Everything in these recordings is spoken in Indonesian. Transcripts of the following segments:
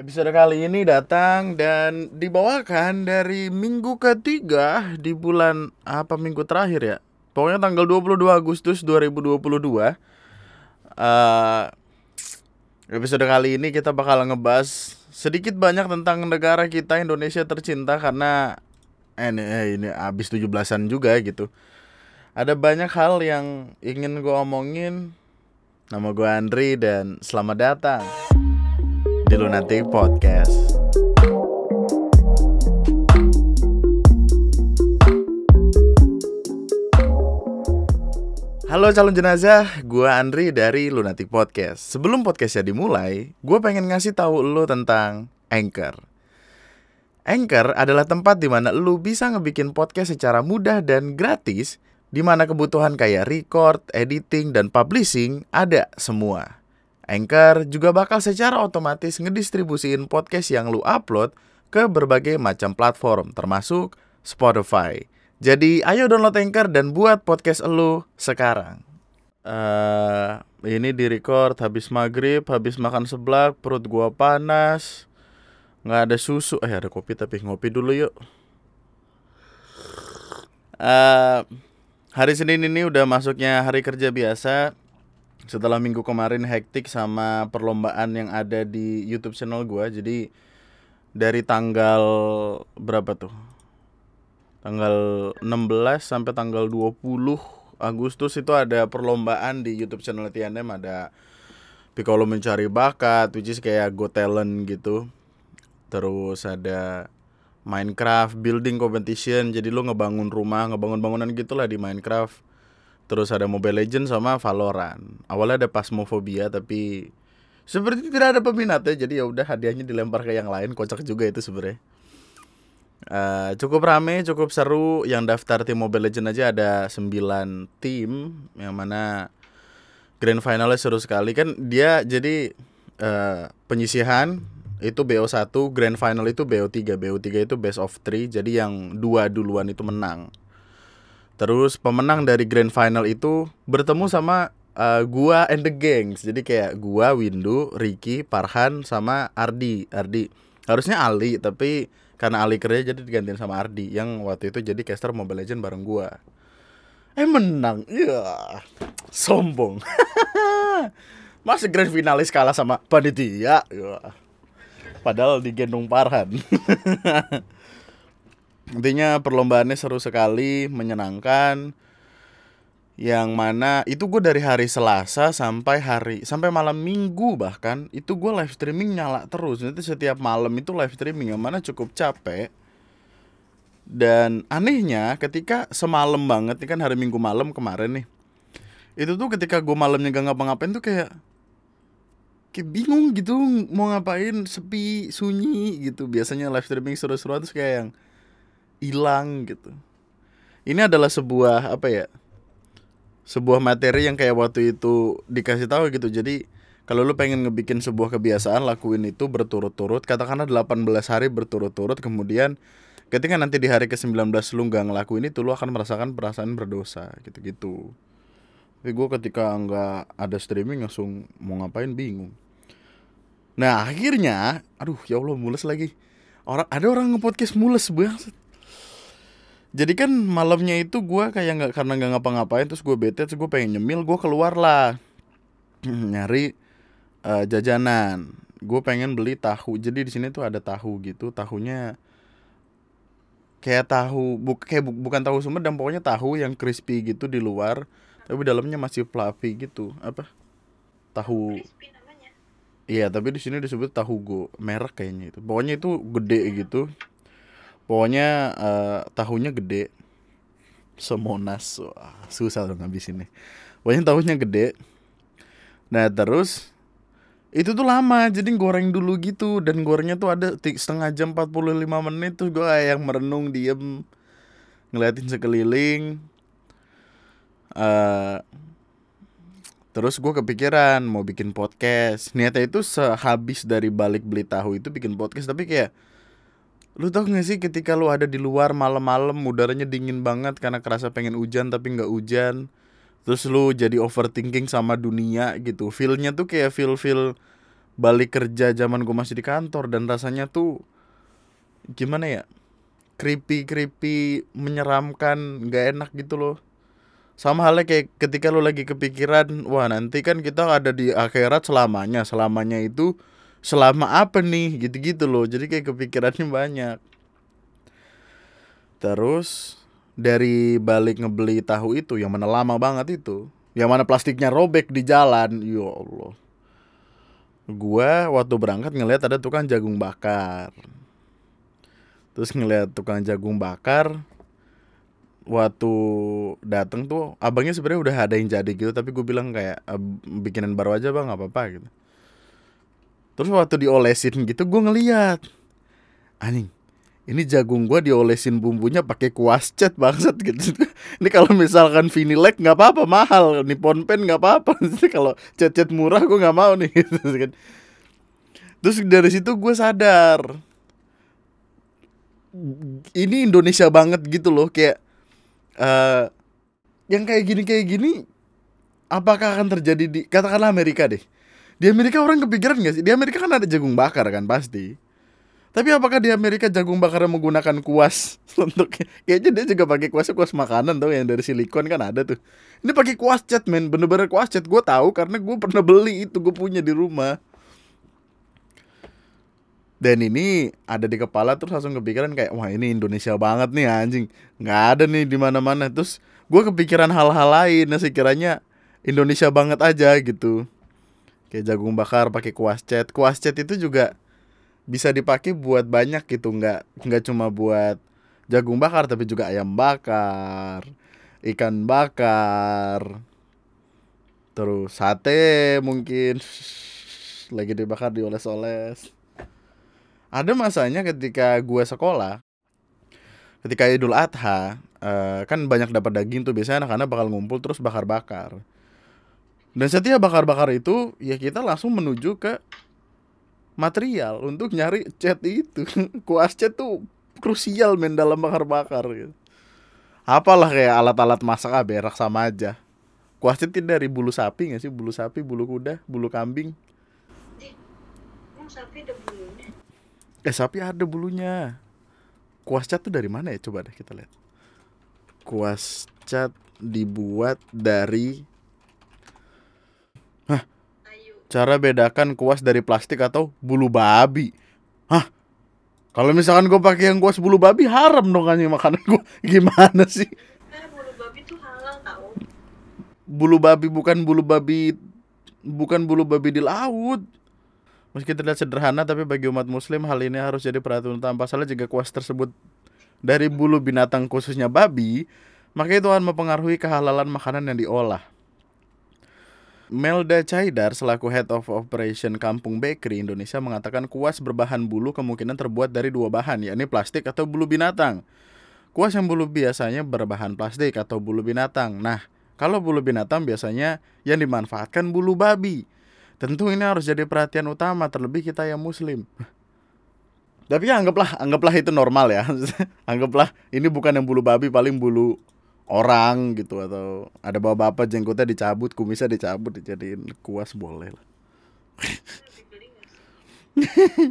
Episode kali ini datang dan dibawakan dari minggu ketiga di bulan apa minggu terakhir ya? Pokoknya tanggal 22 Agustus 2022. Uh, episode kali ini kita bakal ngebahas sedikit banyak tentang negara kita Indonesia tercinta karena eh, ini, eh, ini abis 17-an juga gitu. Ada banyak hal yang ingin gue omongin. Nama gue Andri dan selamat datang di Lunatic Podcast. Halo calon jenazah, gue Andri dari Lunatic Podcast. Sebelum podcastnya dimulai, gue pengen ngasih tahu lo tentang Anchor. Anchor adalah tempat di mana lo bisa ngebikin podcast secara mudah dan gratis, di mana kebutuhan kayak record, editing, dan publishing ada semua. Anchor juga bakal secara otomatis ngedistribusiin podcast yang lu upload ke berbagai macam platform termasuk Spotify. Jadi ayo download Anchor dan buat podcast lu sekarang. Uh, ini di record habis maghrib, habis makan seblak, perut gua panas, nggak ada susu. Eh ada kopi tapi ngopi dulu yuk. Uh, hari Senin ini udah masuknya hari kerja biasa setelah minggu kemarin hektik sama perlombaan yang ada di YouTube channel gue jadi dari tanggal berapa tuh? Tanggal 16 sampai tanggal 20 Agustus itu ada perlombaan di YouTube channel TNM ada Piccolo mencari bakat which is kayak Go Talent gitu. Terus ada Minecraft building competition. Jadi lu ngebangun rumah ngebangun bangunan gitulah di Minecraft Terus ada Mobile Legends sama Valorant. Awalnya ada Pasmophobia tapi seperti tidak ada peminatnya jadi ya udah hadiahnya dilempar ke yang lain kocak juga itu sebenarnya. Uh, cukup rame, cukup seru. Yang daftar tim Mobile Legends aja ada 9 tim yang mana grand finalnya seru sekali kan dia jadi uh, penyisihan itu BO1, grand final itu BO3. BO3 itu best of 3. Jadi yang dua duluan itu menang. Terus pemenang dari grand final itu bertemu sama uh, gua and the gangs. Jadi kayak gua, Windu, Ricky, Parhan sama Ardi. Ardi. Harusnya Ali, tapi karena Ali kerja jadi digantiin sama Ardi yang waktu itu jadi caster Mobile Legend bareng gua. Eh menang. Ya. Sombong. Masih grand finalis kalah sama panitia. Ya. Padahal digendong Parhan. Intinya perlombaannya seru sekali, menyenangkan. Yang mana itu gue dari hari Selasa sampai hari sampai malam Minggu bahkan itu gue live streaming nyala terus. Nanti setiap malam itu live streaming yang mana cukup capek. Dan anehnya ketika semalam banget nih kan hari Minggu malam kemarin nih. Itu tuh ketika gue malamnya gak ngapa-ngapain tuh kayak kayak bingung gitu mau ngapain sepi sunyi gitu biasanya live streaming seru-seruan terus kayak yang hilang gitu. Ini adalah sebuah apa ya? Sebuah materi yang kayak waktu itu dikasih tahu gitu. Jadi kalau lu pengen ngebikin sebuah kebiasaan lakuin itu berturut-turut katakanlah 18 hari berturut-turut kemudian ketika nanti di hari ke-19 lu nggak ngelakuin itu lu akan merasakan perasaan berdosa gitu-gitu. Tapi gue ketika nggak ada streaming langsung mau ngapain bingung. Nah akhirnya, aduh ya Allah mules lagi. Orang ada orang nge-podcast mules banget jadi kan malamnya itu gue kayak nggak karena nggak ngapa-ngapain terus gue bete terus gue pengen nyemil gue keluar lah. Nyari uh, jajanan. Gue pengen beli tahu. Jadi di sini tuh ada tahu gitu. Tahunya kayak tahu bu kayak bu, bukan tahu Sumedang pokoknya tahu yang crispy gitu di luar tapi dalamnya masih fluffy gitu. Apa? Tahu. Iya tapi di sini disebut tahu go merek kayaknya itu. Pokoknya itu gede gitu pokoknya uh, tahunya gede. Semonas. Wah, susah dong ngabisinnya. Pokoknya tahunya gede. Nah terus itu tuh lama. Jadi goreng dulu gitu. Dan gorengnya tuh ada setengah jam 45 menit tuh gue yang merenung diem. Ngeliatin sekeliling. Uh, terus gue kepikiran mau bikin podcast. Niatnya itu sehabis dari balik beli tahu itu bikin podcast. Tapi kayak Lu tau gak sih ketika lu ada di luar malam-malam udaranya dingin banget karena kerasa pengen hujan tapi nggak hujan. Terus lu jadi overthinking sama dunia gitu. Feelnya tuh kayak feel-feel balik kerja zaman gue masih di kantor dan rasanya tuh gimana ya creepy creepy menyeramkan nggak enak gitu loh sama halnya kayak ketika lo lagi kepikiran wah nanti kan kita ada di akhirat selamanya selamanya itu selama apa nih? Gitu-gitu loh. Jadi kayak kepikirannya banyak. Terus dari balik ngebeli tahu itu yang mana lama banget itu yang mana plastiknya robek di jalan ya Allah. Gua waktu berangkat ngeliat ada tukang jagung bakar. Terus ngeliat tukang jagung bakar waktu dateng tuh abangnya sebenarnya udah ada yang jadi gitu tapi gue bilang kayak bikinan baru aja bang nggak apa-apa gitu terus waktu diolesin gitu gue ngeliat anjing ini jagung gue diolesin bumbunya pakai kuas cat bangsat gitu. Ini kalau misalkan vinilek nggak apa-apa mahal. Nippon pen nggak apa-apa. Kalau cat cat murah gue nggak mau nih gitu kan. Terus dari situ gue sadar ini Indonesia banget gitu loh kayak uh, yang kayak gini kayak gini apakah akan terjadi di katakanlah Amerika deh di Amerika orang kepikiran gak sih? Di Amerika kan ada jagung bakar kan pasti. Tapi apakah di Amerika jagung bakar menggunakan kuas untuk kayaknya dia juga pakai kuas kuas makanan tuh yang dari silikon kan ada tuh. Ini pakai kuas cat men. Bener-bener kuas cat. Gue tahu karena gue pernah beli itu gue punya di rumah. Dan ini ada di kepala terus langsung kepikiran kayak wah ini Indonesia banget nih anjing. Nggak ada nih di mana mana terus gue kepikiran hal-hal lain nah sekiranya Indonesia banget aja gitu kayak jagung bakar pakai kuas cat. Kuas cat itu juga bisa dipakai buat banyak gitu. Nggak nggak cuma buat jagung bakar tapi juga ayam bakar ikan bakar terus sate mungkin. Lagi dibakar dioles-oles. Ada masanya ketika gue sekolah ketika Idul Adha uh, kan banyak dapat daging tuh biasanya anak-anak bakal ngumpul terus bakar-bakar dan setiap bakar-bakar itu ya kita langsung menuju ke material untuk nyari cat itu kuas cat tuh krusial men dalam bakar-bakar gitu apalah kayak alat-alat masak ah berak sama aja kuas cat dari bulu sapi nggak sih bulu sapi bulu kuda bulu kambing sapi ada bulunya Eh sapi ada bulunya. Kuas cat tuh dari mana ya? Coba deh kita lihat. Kuas cat dibuat dari Hah? Cara bedakan kuas dari plastik atau bulu babi. Hah? Kalau misalkan gue pakai yang kuas bulu babi haram dong kan makanan gue. Gimana sih? Eh, bulu babi tuh halal tau. Bulu babi bukan bulu babi bukan bulu babi di laut. Meski terlihat sederhana, tapi bagi umat muslim hal ini harus jadi perhatian utama. Pasalnya jika kuas tersebut dari bulu binatang khususnya babi, maka itu akan mempengaruhi kehalalan makanan yang diolah. Melda Caidar selaku Head of Operation Kampung Bakery Indonesia mengatakan kuas berbahan bulu kemungkinan terbuat dari dua bahan, yakni plastik atau bulu binatang. Kuas yang bulu biasanya berbahan plastik atau bulu binatang. Nah, kalau bulu binatang biasanya yang dimanfaatkan bulu babi. Tentu ini harus jadi perhatian utama terlebih kita yang muslim. Tapi ya anggaplah anggaplah itu normal ya. anggaplah ini bukan yang bulu babi paling bulu orang gitu atau ada bapak-bapak jenggotnya dicabut, kumisnya dicabut dijadiin kuas boleh lah.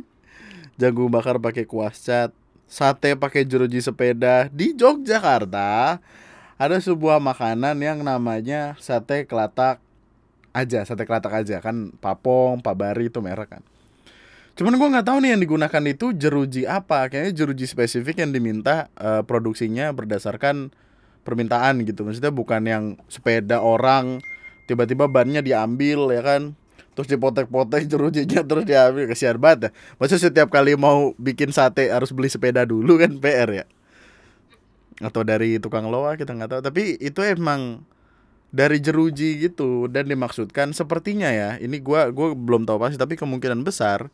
Jagung bakar pakai kuas cat, sate pakai jeruji sepeda di Yogyakarta. Ada sebuah makanan yang namanya sate kelatak aja sate kelatak aja kan papong pabari itu merek kan cuman gue nggak tahu nih yang digunakan itu jeruji apa kayaknya jeruji spesifik yang diminta uh, produksinya berdasarkan permintaan gitu. Maksudnya bukan yang sepeda orang tiba-tiba bannya diambil ya kan? Terus dipotek-potek jerujinya terus diambil. Kesian banget ya. Maksudnya setiap kali mau bikin sate harus beli sepeda dulu kan PR ya? Atau dari tukang loa kita nggak tahu. Tapi itu emang dari jeruji gitu dan dimaksudkan sepertinya ya. Ini gua gua belum tahu pasti tapi kemungkinan besar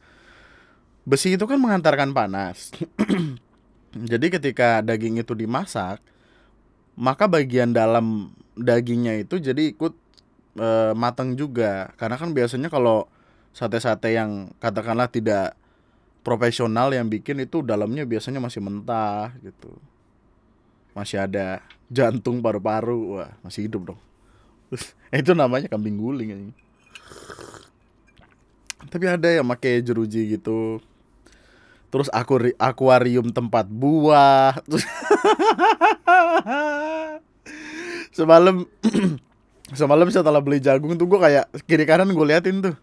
besi itu kan mengantarkan panas. Jadi ketika daging itu dimasak maka bagian dalam dagingnya itu jadi ikut e, matang juga. Karena kan biasanya kalau sate-sate yang katakanlah tidak profesional yang bikin itu dalamnya biasanya masih mentah gitu. Masih ada jantung paru-paru. Wah masih hidup dong. Itu namanya kambing guling tapi ada yang pakai jeruji gitu terus aku akuarium tempat buah. Terus semalam semalam setelah beli jagung tuh gue kayak kiri kanan gue liatin tuh.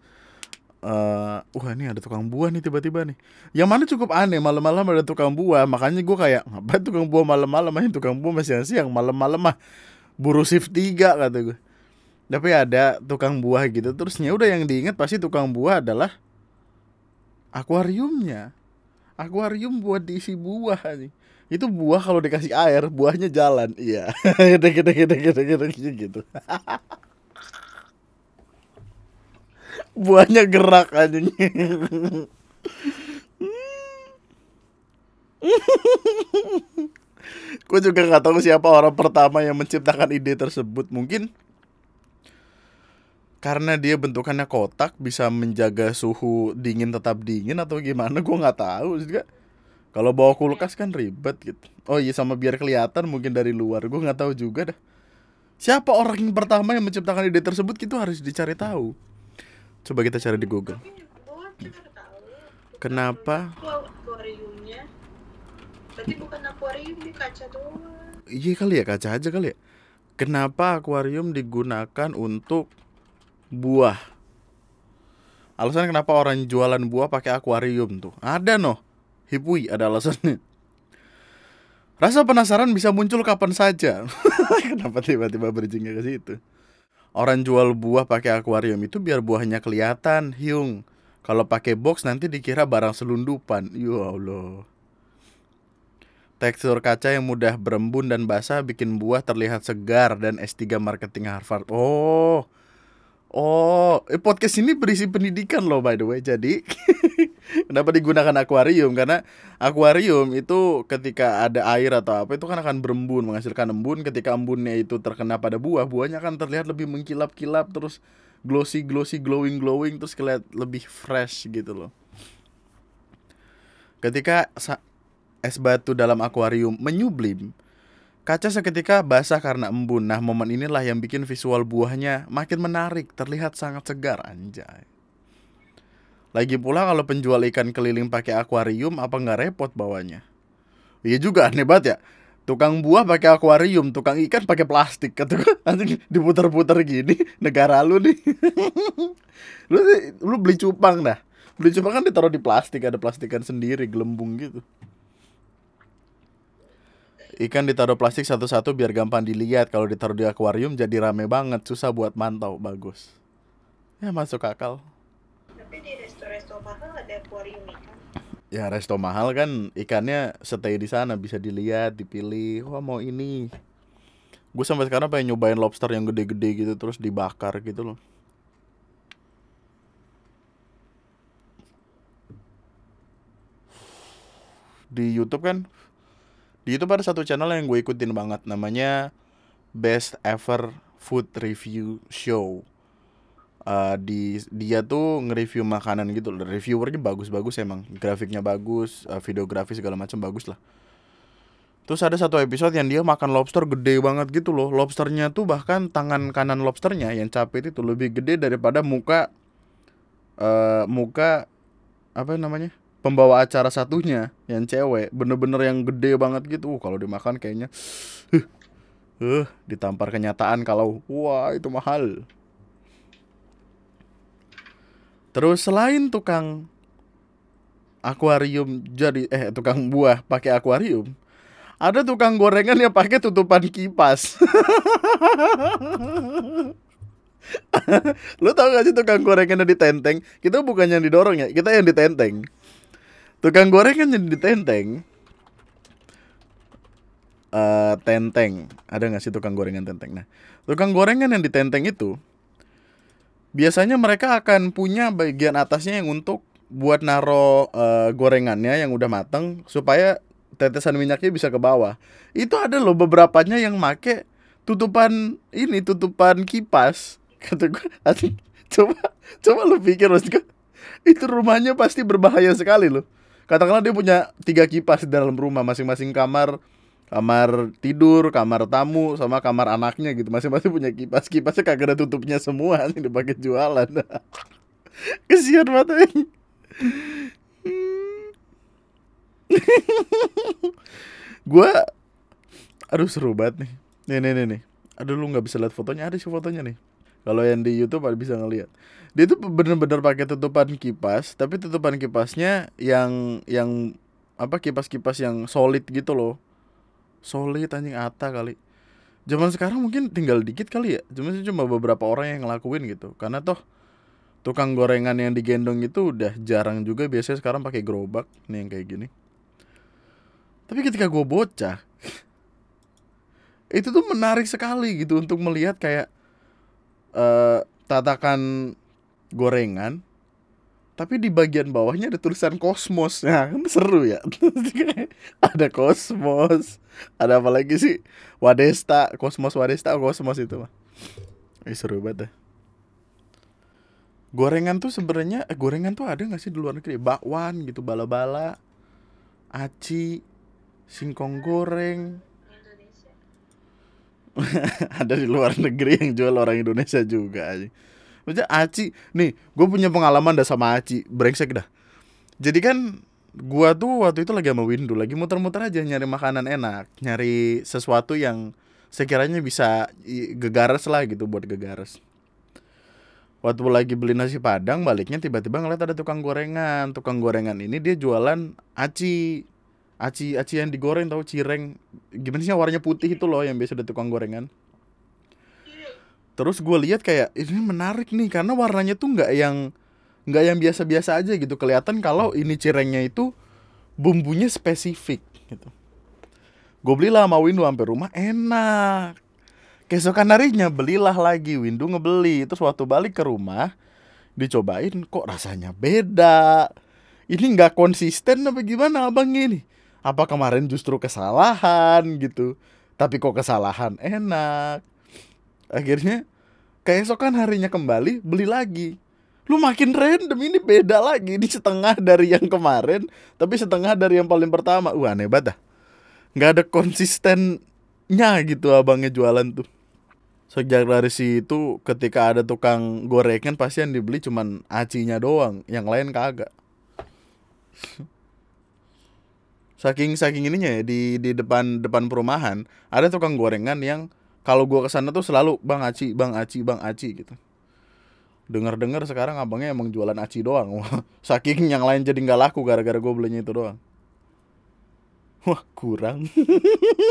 Uh, wah ini ada tukang buah nih tiba-tiba nih. Yang mana cukup aneh malam-malam ada tukang buah. Makanya gue kayak ngapain tukang buah malam-malam? Aja tukang buah masih siang malam-malam mah buru shift tiga kata gue tapi ada tukang buah gitu. Terusnya udah yang diingat pasti tukang buah adalah akuariumnya akuarium buat diisi buah nih itu buah kalau dikasih air buahnya jalan. Iya. Gitu gitu gitu gitu gitu gitu buahnya gerak aja Gue juga gak tahu siapa orang pertama yang menciptakan ide tersebut. Mungkin karena dia bentukannya kotak bisa menjaga suhu dingin tetap dingin atau gimana gue nggak tahu juga kalau bawa kulkas kan ribet gitu oh iya sama biar kelihatan mungkin dari luar gue nggak tahu juga dah siapa orang yang pertama yang menciptakan ide tersebut itu harus dicari tahu Coba kita cari di Google. Kenapa? akuariumnya. Berarti bukan akuarium di kaca doang. Iya kali ya kaca aja kali ya. Kenapa akuarium digunakan untuk buah? Alasan kenapa orang jualan buah pakai akuarium tuh? Ada noh. Hipui ada alasannya. Rasa penasaran bisa muncul kapan saja. kenapa tiba-tiba berjingga ke situ? Orang jual buah pakai akuarium itu biar buahnya kelihatan, hiung. Kalau pakai box nanti dikira barang selundupan. Ya Allah. Tekstur kaca yang mudah berembun dan basah bikin buah terlihat segar dan S3 marketing Harvard. Oh. Oh, eh, podcast ini berisi pendidikan loh by the way. Jadi kenapa digunakan akuarium? Karena akuarium itu ketika ada air atau apa itu kan akan berembun, menghasilkan embun. Ketika embunnya itu terkena pada buah, buahnya akan terlihat lebih mengkilap-kilap terus glossy glossy glowing glowing terus kelihatan lebih fresh gitu loh. Ketika es batu dalam akuarium menyublim, Kaca seketika basah karena embun. Nah, momen inilah yang bikin visual buahnya makin menarik, terlihat sangat segar anjay. Lagi pula kalau penjual ikan keliling pakai akuarium apa nggak repot bawanya? Iya juga aneh banget ya. Tukang buah pakai akuarium, tukang ikan pakai plastik. Kata nanti diputar-putar gini, negara lu nih. lu lu beli cupang dah. Beli cupang kan ditaruh di plastik, ada plastikan sendiri, gelembung gitu. Ikan ditaruh plastik satu-satu biar gampang dilihat. Kalau ditaruh di akuarium jadi rame banget, susah buat mantau. Bagus. Ya masuk akal. Tapi di resto-resto mahal ada akuarium ikan. Ya resto mahal kan ikannya stay di sana bisa dilihat, dipilih. Wah mau ini. Gue sampai sekarang pengen nyobain lobster yang gede-gede gitu terus dibakar gitu loh. Di YouTube kan di YouTube ada satu channel yang gue ikutin banget namanya Best Ever Food Review Show. Uh, di dia tuh nge-review makanan gitu loh. Reviewernya bagus-bagus emang, grafiknya bagus, uh, videografi segala macam bagus lah. Terus ada satu episode yang dia makan lobster gede banget gitu loh. Lobsternya tuh bahkan tangan kanan lobsternya yang capit itu lebih gede daripada muka uh, muka apa namanya? Pembawa acara satunya yang cewek bener-bener yang gede banget gitu. Uh, kalau dimakan kayaknya uh, uh ditampar kenyataan kalau wah itu mahal. Terus selain tukang akuarium jadi eh tukang buah pakai akuarium ada tukang gorengan yang pakai tutupan kipas. Lu tau gak sih tukang gorengan yang ditenteng? Kita bukan yang didorong ya kita yang ditenteng Tukang goreng kan jadi ditenteng. Uh, tenteng. Ada nggak sih tukang gorengan tenteng? Nah, tukang gorengan yang ditenteng itu biasanya mereka akan punya bagian atasnya yang untuk buat naro uh, gorengannya yang udah mateng supaya tetesan minyaknya bisa ke bawah. Itu ada loh beberapanya yang make tutupan ini tutupan kipas. Kata gue, coba coba lu pikir maksudnya itu rumahnya pasti berbahaya sekali loh katakanlah dia punya tiga kipas di dalam rumah masing-masing kamar kamar tidur, kamar tamu, sama kamar anaknya gitu. Masing-masing punya kipas. Kipasnya kagak ada tutupnya semua nih dipakai jualan. kesian banget gue aduh seru banget nih nih nih nih, nih. aduh lu nggak bisa lihat fotonya ada sih fotonya nih kalau yang di YouTube ada bisa ngeliat dia tuh bener-bener pakai tutupan kipas tapi tutupan kipasnya yang yang apa kipas-kipas yang solid gitu loh. Solid anjing ata kali. Zaman sekarang mungkin tinggal dikit kali ya. Cuma cuma beberapa orang yang ngelakuin gitu. Karena toh tukang gorengan yang digendong itu udah jarang juga. Biasanya sekarang pakai gerobak nih yang kayak gini. Tapi ketika gue bocah itu tuh menarik sekali gitu untuk melihat kayak uh, tatakan gorengan tapi di bagian bawahnya ada tulisan kosmos. Ya kan seru ya. Ada kosmos. Ada apa lagi sih? Wadesta. Kosmos wadesta kosmos itu mah. Eh, seru banget deh. gorengan tuh sebenarnya eh, gorengan tuh ada nggak sih di luar negeri? Bakwan gitu bala-bala aci singkong goreng ada di luar negeri yang jual orang Indonesia juga aja Maksudnya Aci Nih gue punya pengalaman dah sama Aci Brengsek dah. Jadi kan Gua tuh waktu itu lagi sama Windu Lagi muter-muter aja nyari makanan enak Nyari sesuatu yang Sekiranya bisa gegares lah gitu Buat gegares. Waktu lagi beli nasi padang Baliknya tiba-tiba ngeliat ada tukang gorengan. Tukang gorengan ini dia jualan Aci Aci aci yang digoreng tahu cireng. Gimana sih warnanya putih itu loh yang biasa ada tukang gorengan. Terus gue lihat kayak ini menarik nih karena warnanya tuh nggak yang nggak yang biasa-biasa aja gitu. Kelihatan kalau ini cirengnya itu bumbunya spesifik gitu. Gue belilah sama Windu sampai rumah enak. Keesokan harinya belilah lagi. Windu ngebeli. Terus waktu balik ke rumah dicobain kok rasanya beda? Ini nggak konsisten apa gimana abang ini apa kemarin justru kesalahan gitu. Tapi kok kesalahan? Enak. Akhirnya keesokan harinya kembali beli lagi. Lu makin random ini beda lagi. Ini setengah dari yang kemarin tapi setengah dari yang paling pertama. Wah aneh banget dah. Nggak ada konsistennya gitu abangnya jualan tuh. Sejak dari situ ketika ada tukang gorengan pasti yang dibeli cuman acinya doang. Yang lain kagak saking saking ininya ya di di depan depan perumahan ada tukang gorengan yang kalau gua ke sana tuh selalu bang aci bang aci bang aci gitu. Dengar dengar sekarang abangnya emang jualan aci doang. Saking yang lain jadi nggak laku gara-gara gue belinya itu doang. Wah kurang.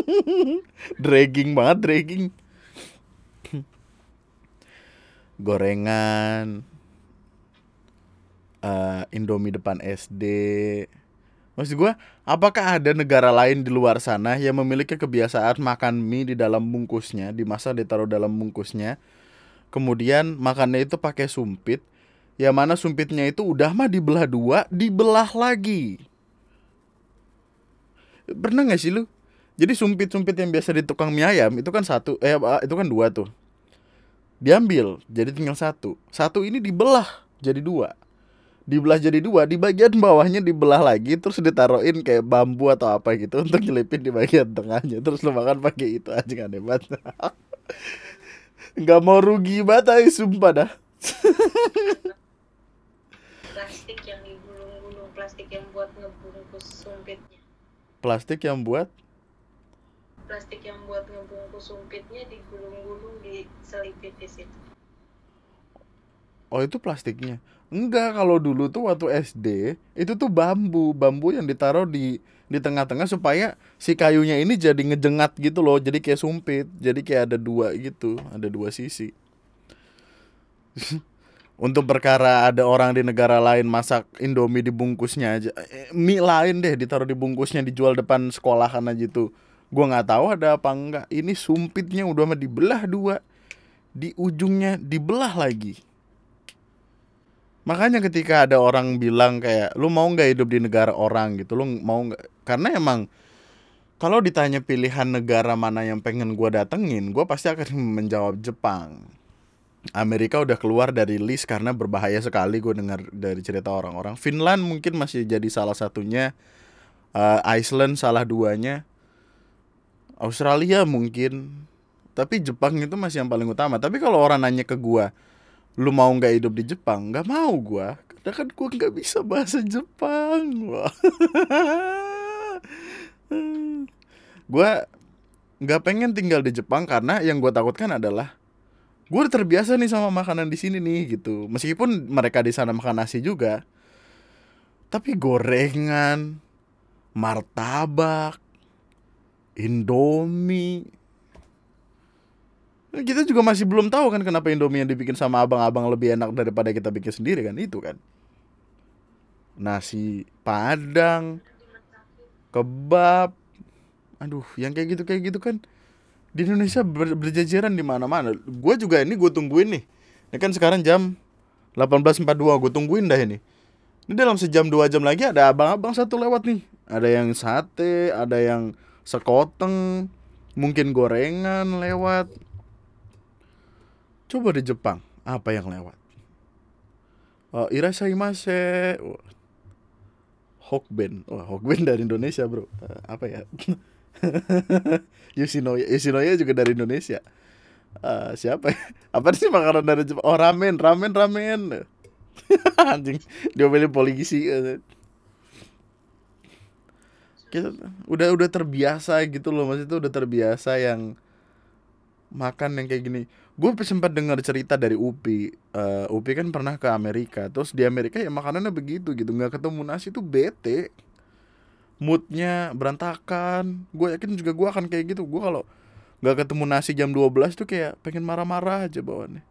Dragging banget dragging. Gorengan uh, Indomie depan SD Maksud gue, apakah ada negara lain di luar sana yang memiliki kebiasaan makan mie di dalam bungkusnya, dimasak ditaruh dalam bungkusnya, kemudian makannya itu pakai sumpit, yang mana sumpitnya itu udah mah dibelah dua, dibelah lagi. Pernah gak sih lu? Jadi sumpit-sumpit yang biasa di tukang mie ayam itu kan satu, eh itu kan dua tuh. Diambil, jadi tinggal satu. Satu ini dibelah jadi dua dibelah jadi dua di bagian bawahnya dibelah lagi terus ditaruhin kayak bambu atau apa gitu untuk nyelipin di bagian tengahnya. Terus lo makan pakai itu aja nggak hebat nggak mau rugi banget sumpah dah. Plastik yang digulung-gulung plastik yang buat ngebungkus sumpitnya. Plastik yang buat? Plastik yang buat ngebungkus sumpitnya digulung-gulung diselipin di situ. Oh itu plastiknya Enggak, kalau dulu tuh waktu SD itu tuh bambu, bambu yang ditaruh di di tengah-tengah supaya si kayunya ini jadi ngejengat gitu loh, jadi kayak sumpit, jadi kayak ada dua gitu, ada dua sisi. Untuk perkara ada orang di negara lain masak Indomie dibungkusnya aja, eh, mie lain deh ditaruh di bungkusnya dijual depan sekolahan aja tuh. Gua nggak tahu ada apa enggak. Ini sumpitnya udah mah dibelah dua, di ujungnya dibelah lagi Makanya ketika ada orang bilang kayak lu mau nggak hidup di negara orang gitu, lu mau nggak? Karena emang kalau ditanya pilihan negara mana yang pengen gue datengin, gue pasti akan menjawab Jepang. Amerika udah keluar dari list karena berbahaya sekali gue dengar dari cerita orang-orang. Finland mungkin masih jadi salah satunya. Uh, Iceland salah duanya. Australia mungkin. Tapi Jepang itu masih yang paling utama. Tapi kalau orang nanya ke gue, lu mau nggak hidup di Jepang? Nggak mau gua. Karena kan gua nggak bisa bahasa Jepang. Wah. gua nggak pengen tinggal di Jepang karena yang gua takutkan adalah gue terbiasa nih sama makanan di sini nih gitu. Meskipun mereka di sana makan nasi juga tapi gorengan martabak indomie kita juga masih belum tahu kan kenapa Indomie yang dibikin sama abang-abang lebih enak daripada kita bikin sendiri kan itu kan. Nasi padang kebab aduh yang kayak gitu kayak gitu kan. Di Indonesia ber- berjajaran di mana-mana. Gue juga ini gue tungguin nih. Ini kan sekarang jam 18.42 gue tungguin dah ini. Ini dalam sejam dua jam lagi ada abang-abang satu lewat nih. Ada yang sate ada yang sekoteng mungkin gorengan lewat Coba di Jepang, apa yang lewat? Oh, irasaimase. Wah. Hokben. Wah, Hokben dari Indonesia, Bro. Eh, apa ya? Yoshinoya. Yoshinoya juga dari Indonesia. Eh, siapa ya? Apa sih makanan dari Jepang? Oh, ramen, ramen, ramen. Anjing, diomelin polisi. Kita udah udah terbiasa gitu loh, maksudnya udah terbiasa yang makan yang kayak gini gue sempat dengar cerita dari Upi. Uh, Upi kan pernah ke Amerika. Terus di Amerika ya makanannya begitu gitu. Nggak ketemu nasi tuh bete. Moodnya berantakan. Gue yakin juga gue akan kayak gitu. Gue kalau nggak ketemu nasi jam 12 tuh kayak pengen marah-marah aja bawaannya.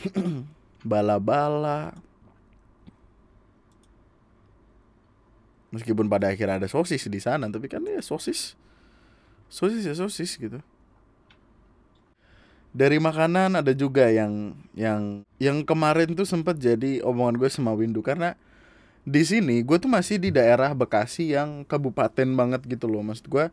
Bala-bala. Meskipun pada akhirnya ada sosis di sana tapi kan ya sosis. Sosis ya sosis gitu dari makanan ada juga yang yang yang kemarin tuh sempat jadi omongan gue sama Windu. Karena di sini gue tuh masih di daerah Bekasi yang kabupaten banget gitu loh. Maksud gue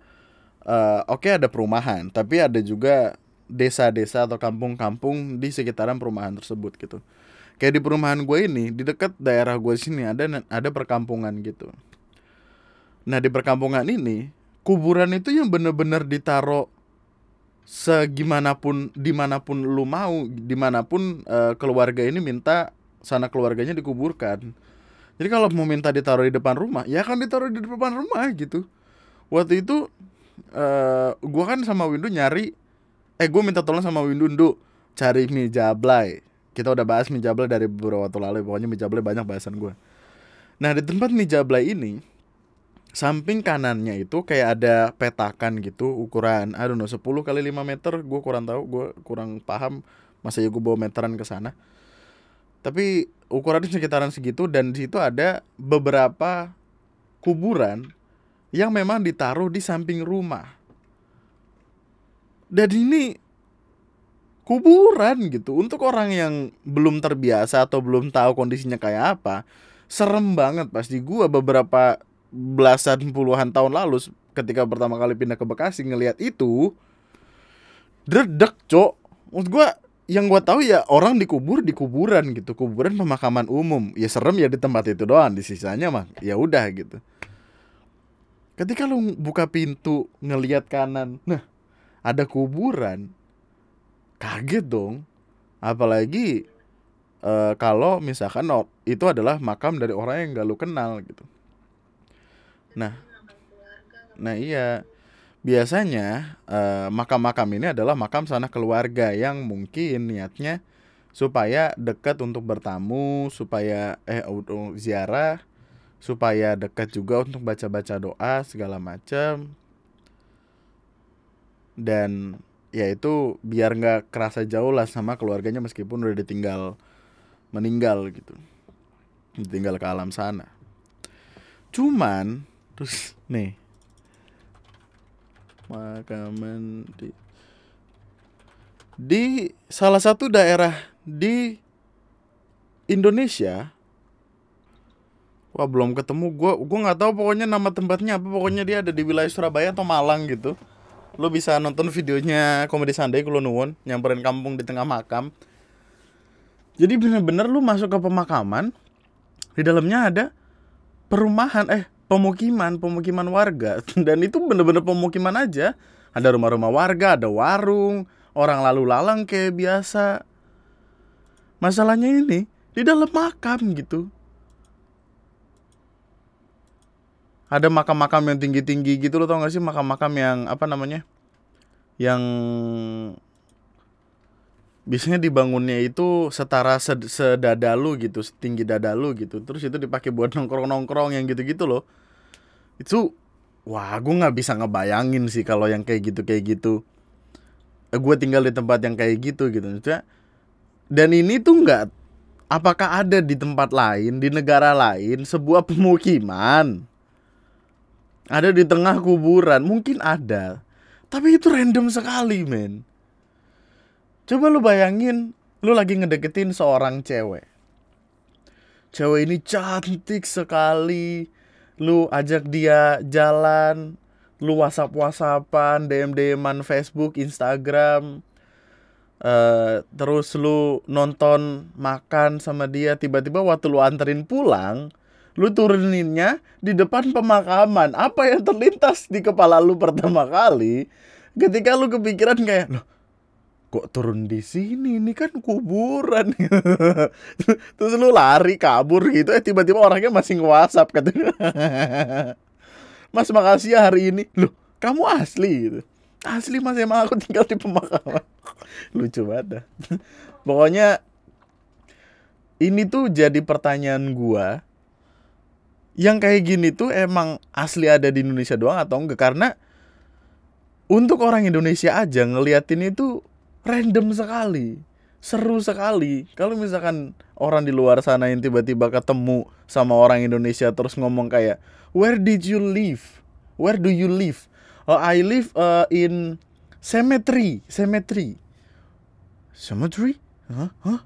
uh, oke okay, ada perumahan tapi ada juga desa-desa atau kampung-kampung di sekitaran perumahan tersebut gitu. Kayak di perumahan gue ini di dekat daerah gue sini ada ada perkampungan gitu. Nah di perkampungan ini kuburan itu yang bener-bener ditaruh segimanapun di mana pun lu mau di mana pun uh, keluarga ini minta sana keluarganya dikuburkan. Jadi kalau mau minta ditaruh di depan rumah ya akan ditaruh di depan rumah gitu. Waktu itu uh, gua kan sama Windu nyari eh gue minta tolong sama Windu Ndu cari mie jablay. Kita udah bahas mie jablay dari beberapa waktu lalu pokoknya mie jablay banyak bahasan gue nah di tempat mie jablay ini samping kanannya itu kayak ada petakan gitu ukuran I don't know 10 kali 5 meter gue kurang tahu gue kurang paham masa ya gue bawa meteran ke sana. Tapi ukurannya sekitaran segitu dan di situ ada beberapa kuburan yang memang ditaruh di samping rumah. Dan ini kuburan gitu. Untuk orang yang belum terbiasa atau belum tahu kondisinya kayak apa serem banget. Pasti gue beberapa belasan puluhan tahun lalu ketika pertama kali pindah ke Bekasi ngelihat itu dredek cok. Maksud gue yang gue tahu ya orang dikubur di kuburan gitu. Kuburan pemakaman umum. Ya serem ya di tempat itu doang. Di sisanya mah ya udah gitu. Ketika lu buka pintu ngelihat kanan nah ada kuburan. Kaget dong. Apalagi uh, kalau misalkan itu adalah makam dari orang yang gak lu kenal gitu Nah, nah iya biasanya uh, makam-makam ini adalah makam sanak keluarga yang mungkin niatnya supaya dekat untuk bertamu, supaya eh ziarah, supaya dekat juga untuk baca-baca doa segala macam. Dan ya itu biar nggak kerasa jauh lah sama keluarganya meskipun udah ditinggal meninggal gitu. Ditinggal ke alam sana. Cuman terus nih. Makaman di di salah satu daerah di Indonesia. Wah belum ketemu. Gue gue nggak tahu pokoknya nama tempatnya apa. Pokoknya dia ada di wilayah Surabaya atau Malang gitu. Lo bisa nonton videonya komedi Sunday kalau nuwun nyamperin kampung di tengah makam. Jadi bener-bener lu masuk ke pemakaman di dalamnya ada perumahan eh pemukiman pemukiman warga. Dan itu bener-bener pemukiman aja. Ada rumah-rumah warga ada warung orang lalu lalang kayak biasa. Masalahnya ini di dalam makam gitu. Ada makam-makam yang tinggi-tinggi gitu lo tau gak sih? Makam-makam yang apa namanya? Yang biasanya dibangunnya itu setara sed sedada lu gitu setinggi dada lu gitu. Terus itu dipakai buat nongkrong nongkrong yang gitu gitu loh itu wah gue nggak bisa ngebayangin sih kalau yang kayak gitu kayak gitu. Eh, gue tinggal di tempat yang kayak gitu gitu. Maksudnya dan ini tuh nggak apakah ada di tempat lain di negara lain sebuah pemukiman? Ada di tengah kuburan? Mungkin ada. Tapi itu random sekali men. Coba lu bayangin, lu lagi ngedeketin seorang cewek. Cewek ini cantik sekali. Lu ajak dia jalan, lu WhatsApp-WhatsAppan, DM-DMan Facebook, Instagram. Uh, terus lu nonton makan sama dia tiba-tiba waktu lu anterin pulang lu turuninnya di depan pemakaman apa yang terlintas di kepala lu pertama kali ketika lu kepikiran kayak loh kok turun di sini? Ini kan kuburan. Terus lu lari kabur gitu. Eh tiba-tiba orangnya masih nge WhatsApp katanya. Mas makasih ya hari ini. Loh kamu asli gitu? Asli mas emang aku tinggal di pemakaman. Lucu banget dah. pokoknya ini tuh jadi pertanyaan gua. Yang kayak gini tuh emang asli ada di Indonesia doang atau enggak? Karena untuk orang Indonesia aja ngeliatin itu random sekali seru sekali. Kalau misalkan orang di luar sana yang tiba-tiba ketemu sama orang Indonesia terus ngomong kayak where did you live? Where do you live? Oh I live uh, in cemetery cemetery cemetery huh? Huh?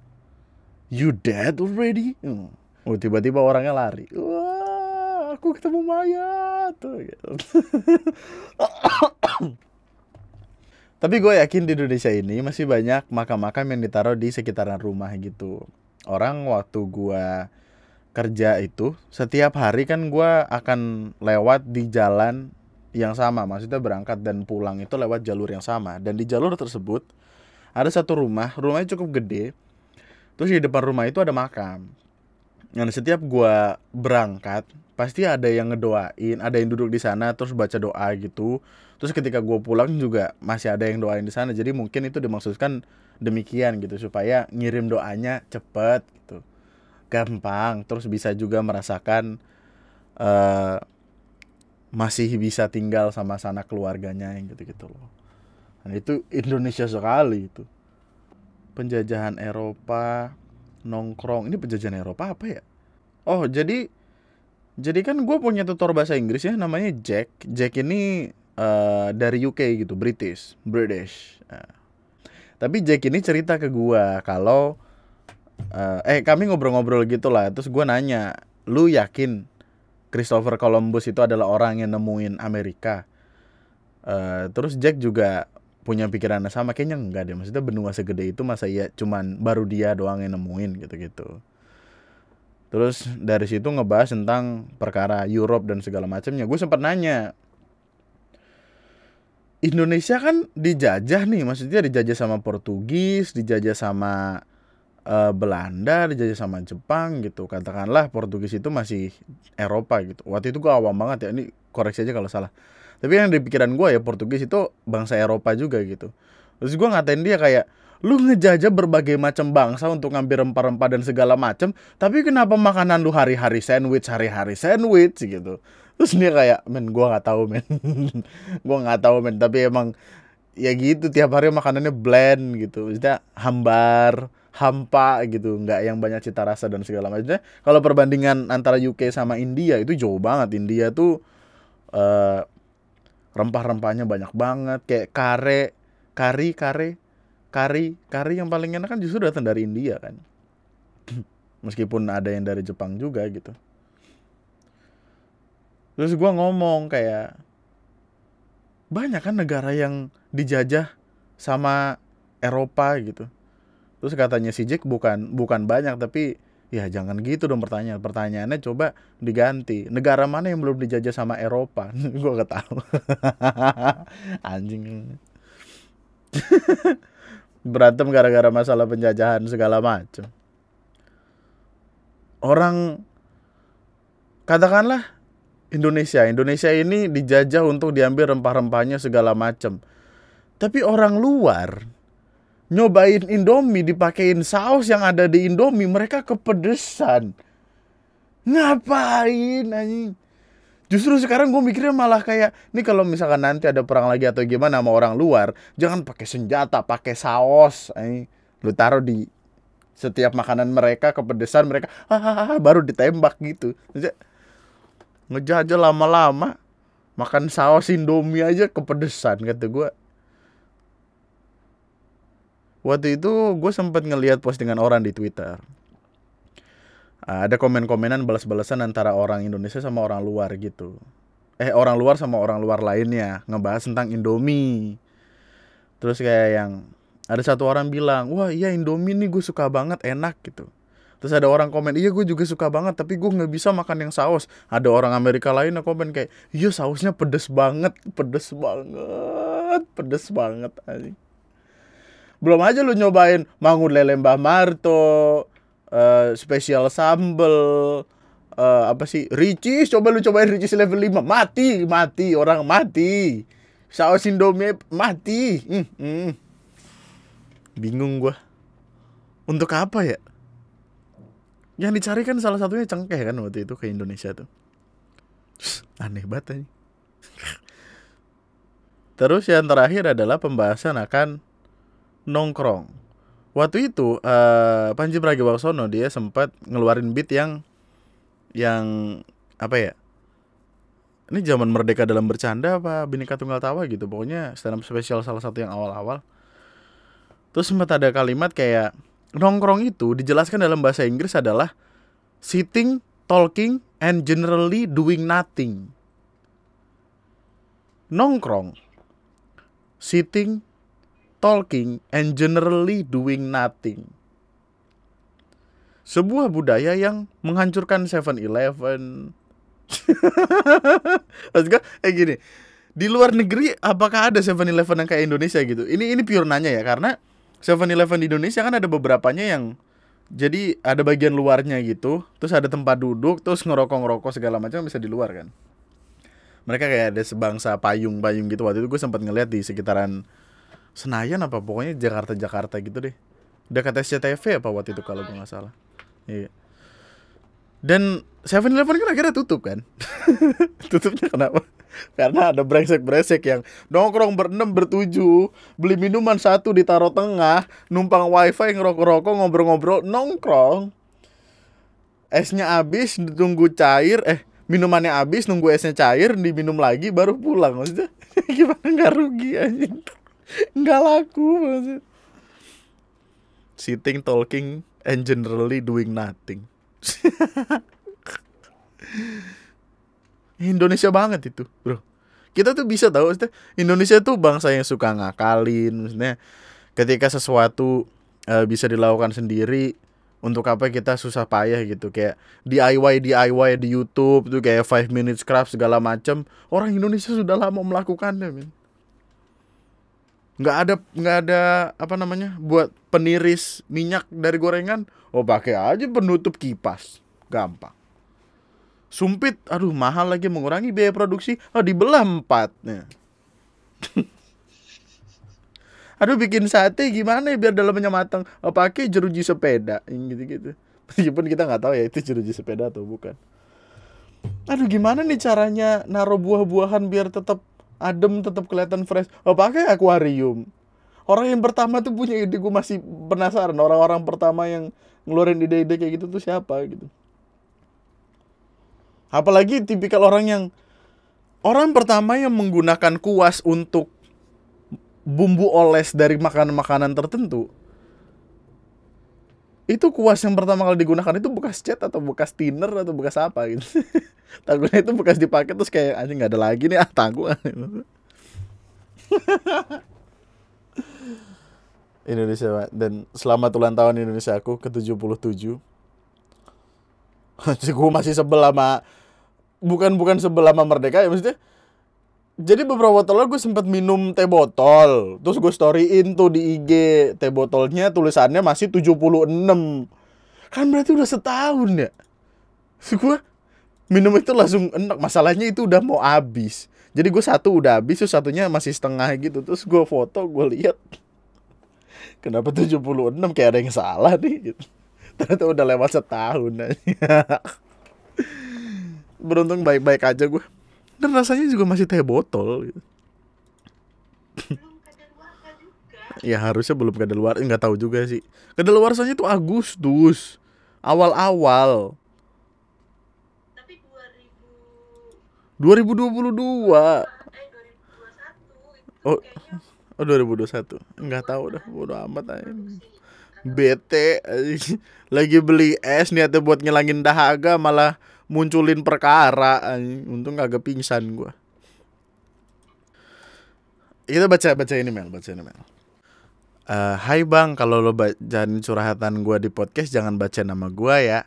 You dead already? Hmm. oh tiba-tiba orangnya lari. Wah aku ketemu mayat Tapi gue yakin di Indonesia ini masih banyak makam-makam yang ditaruh di sekitaran rumah gitu. Orang waktu gue kerja itu setiap hari kan gue akan lewat di jalan yang sama, maksudnya berangkat dan pulang itu lewat jalur yang sama. Dan di jalur tersebut ada satu rumah, rumahnya cukup gede. Terus di depan rumah itu ada makam. Dan setiap gue berangkat pasti ada yang ngedoain, ada yang duduk di sana terus baca doa gitu terus ketika gue pulang juga masih ada yang doain di sana. Jadi mungkin itu dimaksudkan demikian gitu supaya ngirim doanya cepet gitu. Gampang terus bisa juga merasakan uh, masih bisa tinggal sama sanak keluarganya yang gitu-gitu loh. Dan itu Indonesia sekali itu. Penjajahan Eropa nongkrong. Ini penjajahan Eropa apa ya? Oh jadi jadi kan gue punya tutor bahasa Inggris ya namanya Jack. Jack ini uh, dari UK gitu, British, British. Uh. Tapi Jack ini cerita ke gua kalau uh, eh kami ngobrol-ngobrol gitu lah, terus gua nanya, "Lu yakin Christopher Columbus itu adalah orang yang nemuin Amerika?" Uh, terus Jack juga punya pikiran sama kayaknya enggak deh maksudnya benua segede itu masa iya cuman baru dia doang yang nemuin gitu-gitu terus dari situ ngebahas tentang perkara Europe dan segala macamnya gue sempat nanya Indonesia kan dijajah nih, maksudnya dijajah sama Portugis, dijajah sama uh, Belanda, dijajah sama Jepang gitu. Katakanlah Portugis itu masih Eropa gitu. Waktu itu gua awam banget ya, ini koreksi aja kalau salah. Tapi yang di pikiran gua ya Portugis itu bangsa Eropa juga gitu. Terus gua ngatain dia kayak lu ngejajah berbagai macam bangsa untuk ngambil rempah-rempah dan segala macam, tapi kenapa makanan lu hari-hari sandwich, hari-hari sandwich gitu terus dia kayak men gue nggak tahu men. Gue nggak tahu men. Tapi emang ya gitu tiap hari makanannya blend gitu. Maksudnya hambar hampa gitu. Nggak yang banyak cita rasa dan segala macamnya kalau perbandingan antara UK sama India itu jauh banget. India tuh uh, rempah-rempahnya banyak banget. Kayak kare kari kare kari kari yang paling enak kan justru datang dari India kan. Meskipun ada yang dari Jepang juga gitu terus gue ngomong kayak banyak kan negara yang dijajah sama Eropa gitu. Terus katanya si Jack bukan bukan banyak tapi ya jangan gitu dong pertanyaan pertanyaannya coba diganti. Negara mana yang belum dijajah sama Eropa? Gue gak tahu. Anjing. Berantem gara-gara masalah penjajahan segala macam orang katakanlah Indonesia. Indonesia ini dijajah untuk diambil rempah-rempahnya segala macam tapi orang luar nyobain Indomie dipakein saus yang ada di Indomie mereka kepedesan. Ngapain anjing? Justru sekarang gue mikirnya malah kayak nih kalau misalkan nanti ada perang lagi atau gimana sama orang luar jangan pakai senjata pakai saus anjing. Lu taruh di setiap makanan mereka kepedesan mereka hahaha baru ditembak gitu ngejajah lama-lama. Makan saus Indomie aja kepedesan kata gue waktu itu gue sempat ngelihat postingan orang di Twitter. Ada komen-komenan balas-balasan antara orang Indonesia sama orang luar gitu. Eh orang luar sama orang luar lainnya ngebahas tentang Indomie. Terus kayak yang ada satu orang bilang wah iya Indomie nih gue suka banget enak gitu Terus ada orang komen, iya gue juga suka banget, tapi gue nggak bisa makan yang saus. Ada orang Amerika lain yang komen kayak, iya sausnya pedes banget, pedes banget, pedes banget. Anjing. Belum aja lu nyobain mangun lele Mbah Marto, uh, spesial sambel, uh, apa sih, Ricis, coba lu cobain Ricis level 5, mati, mati, orang mati. Saus Indomie mati. Hmm, hmm. Bingung gua. Untuk apa ya? Yang dicari kan salah satunya cengkeh kan waktu itu ke Indonesia tuh. Aneh banget aja. terus yang terakhir adalah pembahasan akan nongkrong. Waktu itu uh, Panji Pragiwaksono dia sempat ngeluarin beat yang yang apa ya? Ini zaman merdeka dalam bercanda apa Bhinneka Tunggal Tawa gitu. Pokoknya stand up spesial salah satu yang awal-awal. Terus sempat ada kalimat kayak nongkrong itu dijelaskan dalam bahasa Inggris adalah sitting, talking, and generally doing nothing. Nongkrong, sitting, talking, and generally doing nothing. Sebuah budaya yang menghancurkan 7-Eleven. Maksudnya eh gini, di luar negeri apakah ada 7-Eleven yang kayak Indonesia gitu? Ini ini pure nanya ya karena 7-Eleven di Indonesia kan ada beberapanya yang jadi ada bagian luarnya gitu, terus ada tempat duduk, terus ngerokok-ngerokok segala macam bisa di luar kan. Mereka kayak ada sebangsa payung-payung gitu. Waktu itu gue sempat ngeliat di sekitaran Senayan apa pokoknya Jakarta-Jakarta gitu deh. Dekat SCTV apa waktu itu kalau gue nggak salah. Iya. Dan 7-Eleven kan akhirnya tutup kan. Tutupnya kenapa? Karena ada brengsek-brengsek yang nongkrong berenam bertujuh, beli minuman satu ditaruh tengah, numpang wifi ngerokok-rokok ngobrol-ngobrol nongkrong. Esnya habis, tunggu cair, eh minumannya habis, nunggu esnya cair, diminum lagi baru pulang maksudnya. Gimana nggak rugi aja? Nggak laku maksudnya. Sitting, talking, and generally doing nothing. Indonesia banget itu, bro. Kita tuh bisa tahu, Indonesia tuh bangsa yang suka ngakalin, maksudnya ketika sesuatu uh, bisa dilakukan sendiri, untuk apa kita susah payah gitu. Kayak DIY DIY di YouTube tuh kayak five minutes craft segala macam orang Indonesia sudah lama melakukannya men. Nggak ada nggak ada apa namanya buat peniris minyak dari gorengan oh pakai aja penutup kipas gampang Sumpit, aduh mahal lagi mengurangi biaya produksi. Oh dibelah empat. Aduh bikin sate gimana ya biar dalamnya matang? Oh pakai jeruji sepeda, gitu-gitu. Meskipun kita nggak tahu ya itu jeruji sepeda atau bukan. Aduh gimana nih caranya naruh buah-buahan biar tetap adem, tetap kelihatan fresh? Oh pakai akuarium. Orang yang pertama tuh punya ide gue masih penasaran orang-orang pertama yang ngeluarin ide-ide kayak gitu tuh siapa gitu. Apalagi tipikal orang yang orang pertama yang menggunakan kuas untuk bumbu oles dari makanan-makanan tertentu. Itu kuas yang pertama kali digunakan itu bekas cat atau bekas thinner atau bekas apa gitu. Takutnya itu bekas dipakai terus kayak anjing nggak ada lagi nih ah tangguh. Indonesia dan selamat ulang tahun Indonesia aku ke 77 gue masih sebel sama bukan bukan sebelah sama Merdeka ya maksudnya. Jadi beberapa waktu lalu gue sempat minum teh botol. Terus gue storyin tuh di IG teh botolnya tulisannya masih 76 kan berarti udah setahun ya? Terus gue minum itu langsung enak. Masalahnya itu udah mau habis. Jadi gue satu udah habis terus satunya masih setengah gitu. Terus gue foto gue lihat kenapa 76 kayak ada yang salah nih gitu. ternyata udah lewat setahun beruntung baik-baik aja gue dan rasanya juga masih teh botol gitu. ya harusnya belum kedaluar nggak tahu juga sih. Kedaluarsanya tuh Agustus. Awal-awal. Tapi 2000 2022 eh 2021 itu Oh. Oh 2021 Nggak tahu dah Bodo amat aja anjing. Lagi beli es niatnya buat ngilangin dahaga Malah munculin perkara. Untung kagak pingsan gua Kita baca baca ini Mel Baca ini Mel Eh, Hai bang, kalau lo bacain curhatan gua di podcast jangan baca nama gua ya.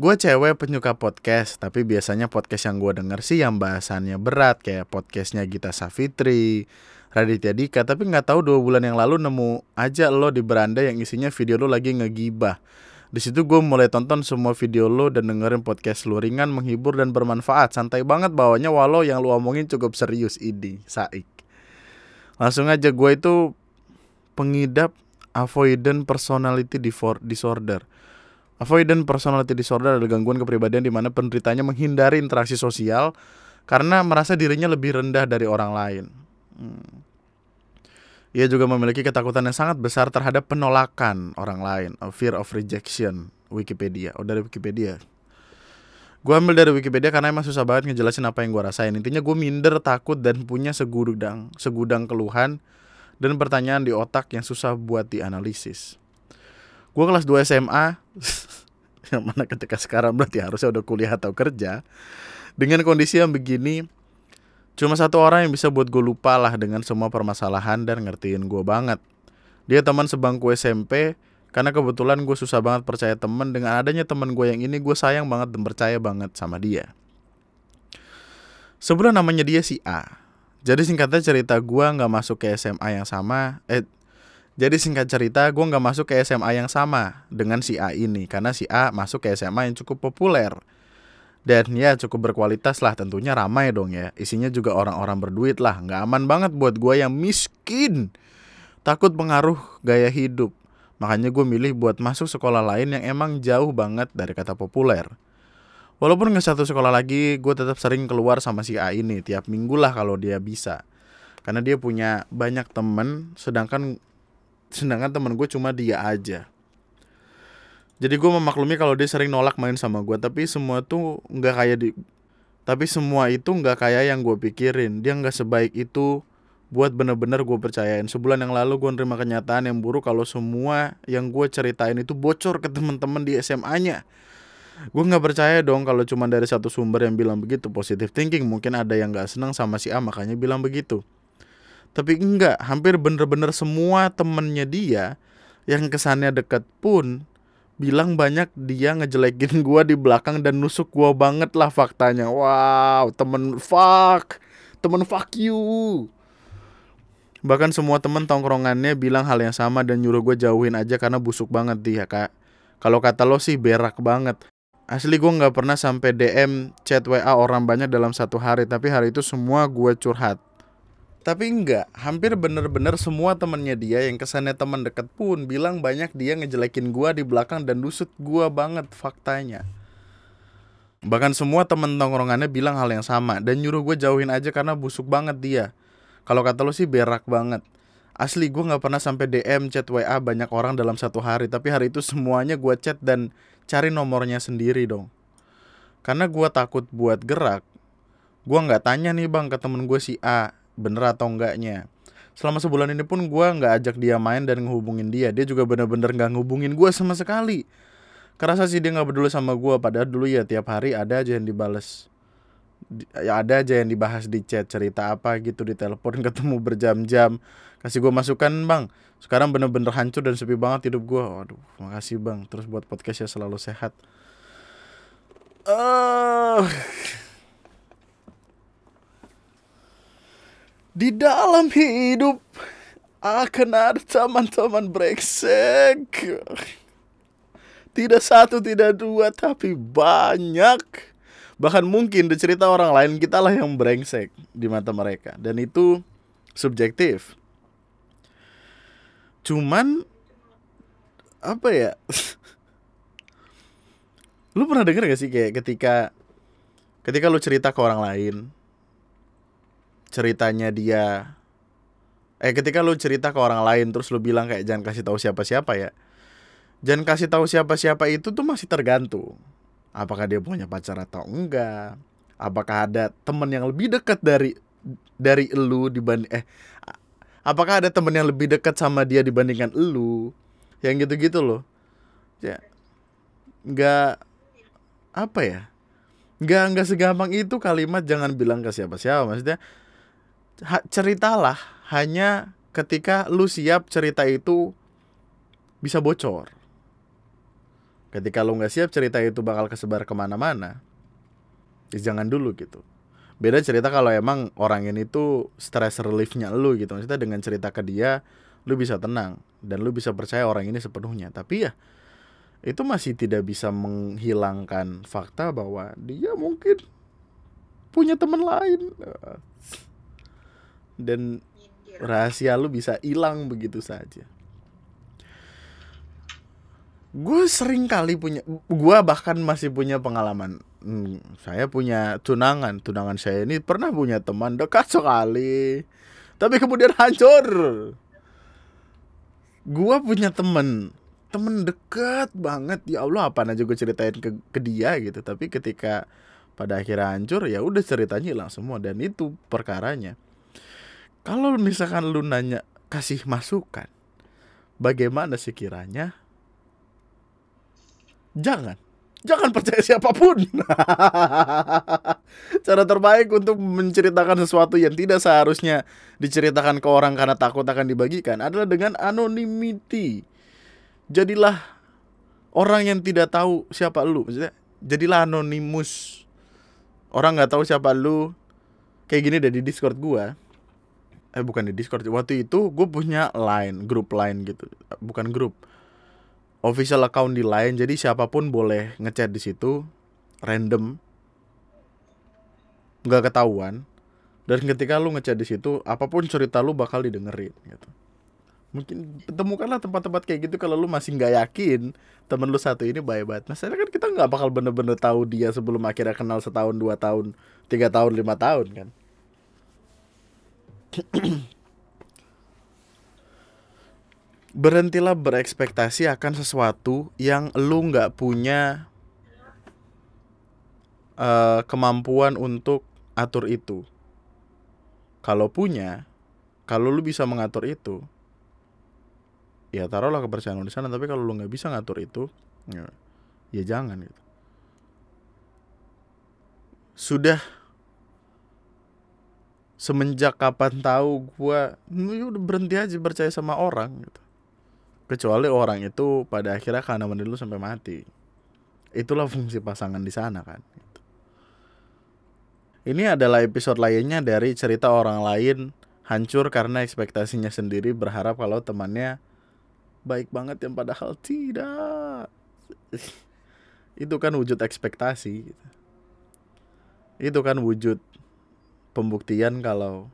Gue cewek penyuka podcast, tapi biasanya podcast yang gua denger sih yang bahasannya berat kayak podcastnya Gita Savitri, Raditya Dika. Tapi nggak tahu dua bulan yang lalu nemu aja lo di beranda yang isinya video lo lagi ngegibah. Di situ gue mulai tonton semua video lo dan dengerin podcast lo ringan, menghibur dan bermanfaat. Santai banget bawanya walau yang lo omongin cukup serius ini, Saik. Langsung aja gue itu pengidap avoidant personality disorder. Avoidant personality disorder adalah gangguan kepribadian di mana penderitanya menghindari interaksi sosial karena merasa dirinya lebih rendah dari orang lain. Hmm. Ia juga memiliki ketakutan yang sangat besar terhadap penolakan orang lain, a fear of rejection. Wikipedia, oh dari Wikipedia. Gue ambil dari Wikipedia karena emang susah banget ngejelasin apa yang gue rasain. Intinya gue minder, takut, dan punya segudang, segudang keluhan dan pertanyaan di otak yang susah buat dianalisis. Gue kelas 2 SMA, yang mana ketika sekarang berarti harusnya udah kuliah atau kerja. Dengan kondisi yang begini, cuma satu orang yang bisa buat gue lupa lah dengan semua permasalahan dan ngertiin gue banget. Dia teman sebangku SMP, karena kebetulan gue susah banget percaya temen. Dengan adanya temen gue yang ini gue sayang banget dan percaya banget sama dia. Sebulan namanya dia si A. Jadi singkatnya cerita gue nggak masuk ke SMA yang sama Eh jadi singkat cerita gue nggak masuk ke SMA yang sama dengan si A ini. Karena si A masuk ke SMA yang cukup populer dan ya cukup berkualitas lah tentunya ramai dong ya Isinya juga orang-orang berduit lah nggak aman banget buat gue yang miskin Takut pengaruh gaya hidup Makanya gue milih buat masuk sekolah lain yang emang jauh banget dari kata populer. Walaupun nggak satu sekolah lagi, gue tetap sering keluar sama si A ini tiap minggu lah kalau dia bisa. Karena dia punya banyak temen, sedangkan sedangkan temen gue cuma dia aja. Jadi gue memaklumi kalau dia sering nolak main sama gue, tapi semua tuh nggak kayak di, tapi semua itu nggak kayak yang gue pikirin. Dia nggak sebaik itu buat bener-bener gue percayain. Sebulan yang lalu gue nerima kenyataan yang buruk kalau semua yang gue ceritain itu bocor ke temen-temen di SMA-nya gue nggak percaya dong kalau cuma dari satu sumber yang bilang begitu. Positive thinking mungkin ada yang nggak senang sama si A makanya bilang begitu. Tapi enggak hampir bener-bener semua temennya dia yang kesannya deket pun bilang banyak dia ngejelekin gue di belakang dan nusuk gue banget lah faktanya wow temen fuck temen fuck you Bahkan semua temen tongkrongannya bilang hal yang sama dan nyuruh gue jauhin aja karena busuk banget dia kak. Kalau kata lo sih berak banget. Asli gue nggak pernah sampai DM chat WA orang banyak dalam satu hari, tapi hari itu semua gue curhat. Tapi enggak, hampir bener-bener semua temennya dia yang kesannya teman deket pun bilang banyak dia ngejelekin gue di belakang dan nusut gue banget faktanya. Bahkan semua temen tongkrongannya bilang hal yang sama dan nyuruh gue jauhin aja karena busuk banget dia. Kalau kata lo sih berak banget. Asli gue nggak pernah sampai DM chat WA banyak orang dalam satu hari, tapi hari itu semuanya gue chat dan cari nomornya sendiri dong. Karena gue takut buat gerak, gue nggak tanya nih bang ke temen gue si A bener atau enggaknya. Selama sebulan ini pun gue nggak ajak dia main dan ngehubungin dia. Dia juga bener-bener nggak ngehubungin gue sama sekali. Kerasa sih dia nggak peduli sama gue. Padahal dulu ya tiap hari ada aja yang dibales ya ada aja yang dibahas di chat cerita apa gitu di telepon ketemu berjam-jam kasih gue masukan bang sekarang bener-bener hancur dan sepi banget hidup gue waduh makasih bang terus buat podcast ya selalu sehat uh, di dalam hidup akan ada teman-teman brengsek Tidak satu, tidak dua, tapi banyak. Bahkan mungkin di cerita orang lain kita lah yang brengsek di mata mereka. Dan itu subjektif. Cuman apa ya? lu pernah denger gak sih kayak ketika ketika lu cerita ke orang lain ceritanya dia eh ketika lu cerita ke orang lain terus lu bilang kayak jangan kasih tahu siapa-siapa ya. Jangan kasih tahu siapa-siapa itu tuh masih tergantung. Apakah dia punya pacar atau enggak? Apakah ada temen yang lebih dekat dari dari elu dibanding eh apakah ada temen yang lebih dekat sama dia dibandingkan elu yang gitu-gitu loh. Ya nggak apa ya? Nggak nggak segampang itu kalimat jangan bilang ke siapa-siapa. Maksudnya ha, ceritalah hanya ketika lu siap cerita itu bisa bocor. Ketika lu nggak siap cerita itu bakal kesebar ke mana-mana. Jangan dulu gitu. Beda cerita kalau emang orang ini tuh stress reliefnya lu gitu. Maksudnya dengan cerita ke dia lu bisa tenang dan lu bisa percaya orang ini sepenuhnya. Tapi ya itu masih tidak bisa menghilangkan fakta bahwa dia mungkin punya teman lain dan rahasia lu bisa hilang begitu saja. Gue sering kali punya gue bahkan masih punya pengalaman hmm, saya punya tunangan. Tunangan saya ini pernah punya teman dekat sekali tapi kemudian hancur. Gue punya temen temen deket banget. Ya Allah apa aja gue ceritain ke, ke dia gitu. Tapi ketika pada akhirnya hancur ya udah ceritanya hilang semua. Dan itu perkaranya kalau misalkan lu nanya kasih masukan bagaimana sekiranya? Jangan. Jangan percaya siapa pun. Cara terbaik untuk menceritakan sesuatu yang tidak seharusnya diceritakan ke orang karena takut akan dibagikan adalah dengan anonymity jadilah orang yang tidak tahu siapa lu. Maksudnya jadilah anonimus. Orang nggak tahu siapa lu. Kayak gini dari discord gua eh bukan di discord. Waktu itu gue punya line grup line gitu. Bukan grup. Official account di line. Jadi siapa pun boleh ngechat di situ random. Nggak ketahuan. Dan ketika lu ngechat di situ apa pun cerita lu bakal didengerin gitu. Mungkin temukanlah tempat-tempat kayak gitu kalau lu masih nggak yakin temen lu satu ini baik banget. Masalahnya kan kita nggak bakal bener-bener tahu dia sebelum akhirnya kenal setahun dua tahun tiga tahun lima tahun kan berhentilah berekspektasi akan sesuatu yang lu nggak punya uh, kemampuan untuk atur itu. Kalau punya kalau lu bisa mengatur itu ya taruhlah kepercayaan lu di sana. Tapi kalau lu nggak bisa ngatur itu ya, ya jangan gitu. Sudah semenjak kapan tahu gua ya udah berhenti aja percaya sama orang gitu kecuali orang itu pada akhirnya karena lu sampai mati itulah fungsi pasangan di sana kan gitu. ini adalah episode lainnya dari cerita orang lain hancur karena ekspektasinya sendiri berharap kalau temannya baik banget yang padahal tidak itu kan wujud ekspektasi gitu. itu kan wujud pembuktian kalau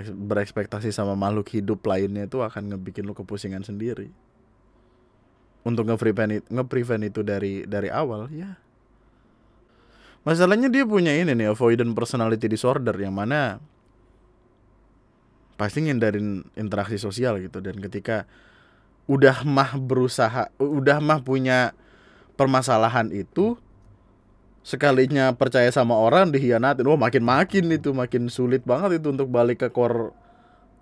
berekspektasi sama makhluk hidup lainnya itu akan ngebikin lu kepusingan sendiri. Untuk nge-prevent nge-prevent itu dari dari awal ya. Masalahnya dia punya ini nih avoidant personality disorder yang mana pasti ngindarin interaksi sosial gitu. Dan ketika udah mah berusaha udah mah punya permasalahan itu sekalinya percaya sama orang dihianatin. Wah makin makin itu makin sulit banget itu untuk balik ke core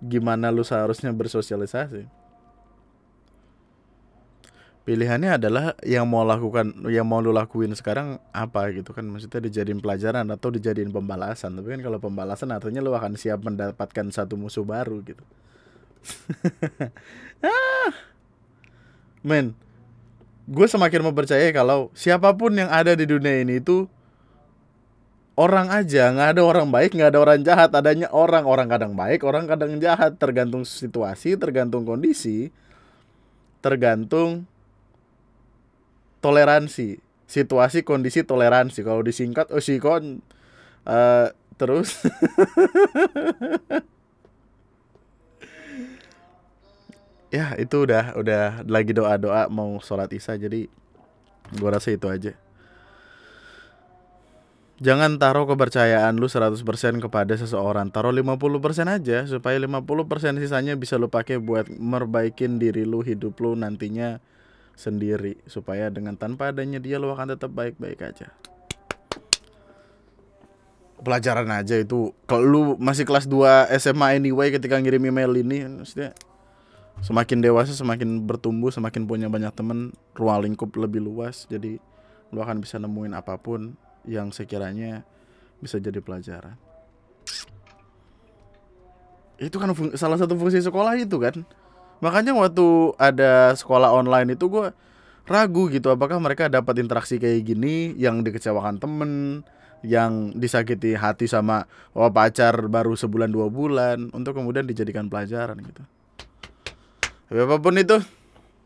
gimana lu seharusnya bersosialisasi. Pilihannya adalah yang mau lakukan yang mau lu lakuin sekarang apa gitu kan. Maksudnya dijadiin pelajaran atau dijadiin pembalasan. Tapi kan kalau pembalasan artinya lu akan siap mendapatkan satu musuh baru gitu. Ah! Men gue semakin mempercaya kalau siapa pun yang ada di dunia ini itu orang aja nggak ada orang baik nggak ada orang jahat. Adanya orang orang kadang baik orang kadang jahat. Tergantung situasi tergantung kondisi tergantung toleransi. Situasi kondisi toleransi. Kalau disingkat oh sikon uh, terus ya itu udah udah lagi doa doa mau sholat isya jadi gua rasa itu aja. Jangan taruh kepercayaan lu 100% kepada seseorang. Taruh 50% aja supaya 50% sisanya bisa lu pakai buat merbaikin diri lu hidup lu nantinya sendiri. Supaya dengan tanpa adanya dia lu akan tetap baik-baik aja. Pelajaran aja itu. Kalau lu masih kelas 2 SMA anyway ketika ngirim email ini maksudnya semakin dewasa semakin bertumbuh semakin punya banyak temen ruang lingkup lebih luas. Jadi lu akan bisa nemuin apa pun yang sekiranya bisa jadi pelajaran. Itu kan salah satu fungsi sekolah itu kan? Makanya waktu ada sekolah online itu gue ragu gitu apakah mereka dapat interaksi kayak gini yang dikecewakan temen yang disakiti hati sama oh, pacar baru sebulan dua bulan untuk kemudian dijadikan pelajaran gitu apa pun itu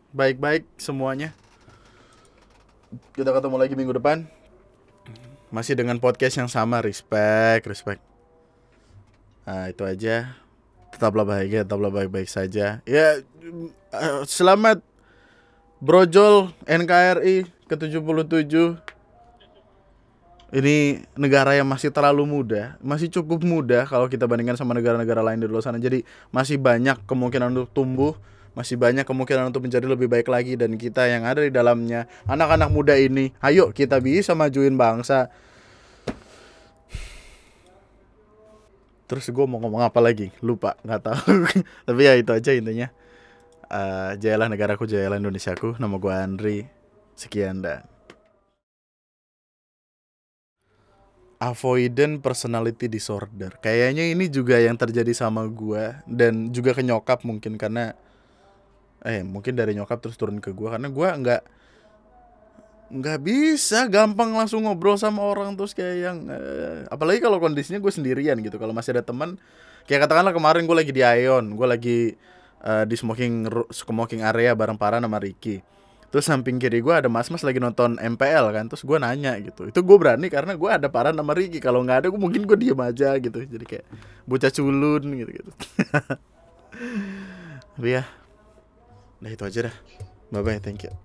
baik-baik semuanya. Kita ketemu lagi minggu depan. Masih dengan podcast yang sama respect respect. Nah itu aja. Tetaplah bahagia tetaplah baik-baik saja. Ya eh, selamat brojol NKRI ke 77 ini negara yang masih terlalu muda, masih cukup muda kalau kita bandingkan sama negara-negara lain di luar sana. Jadi masih banyak kemungkinan untuk tumbuh, masih banyak kemungkinan untuk menjadi lebih baik lagi dan kita yang ada di dalamnya. Anak-anak muda ini ayo kita bisa majuin bangsa. Terus gue mau ngomong apa lagi? Lupa nggak tahu. Tapi ya itu aja intinya. Uh, jayalah negaraku jayalah Indonesiaku. Nama gue Andri. Sekian dan avoidant personality disorder. Kayaknya ini juga yang terjadi sama gue dan juga ke nyokap mungkin karena eh mungkin dari nyokap terus turun ke gue karena gue nggak nggak bisa gampang langsung ngobrol sama orang terus kayak yang eh, apalagi kalau kondisinya gue sendirian gitu. Kalau masih ada teman kayak katakanlah kemarin gue lagi di Ion gue lagi uh, di smoking smoking area bareng para nama Ricky. Terus samping kiri gue ada mas-mas lagi nonton MPL kan terus gue nanya gitu. Itu gue berani karena gue ada para nama Ricky. Kalau nggak ada gue mungkin gue diem aja gitu. Jadi kayak bocah culun gitu gitu. Tapi ya Nah itu aja dah. Bye bye, thank you.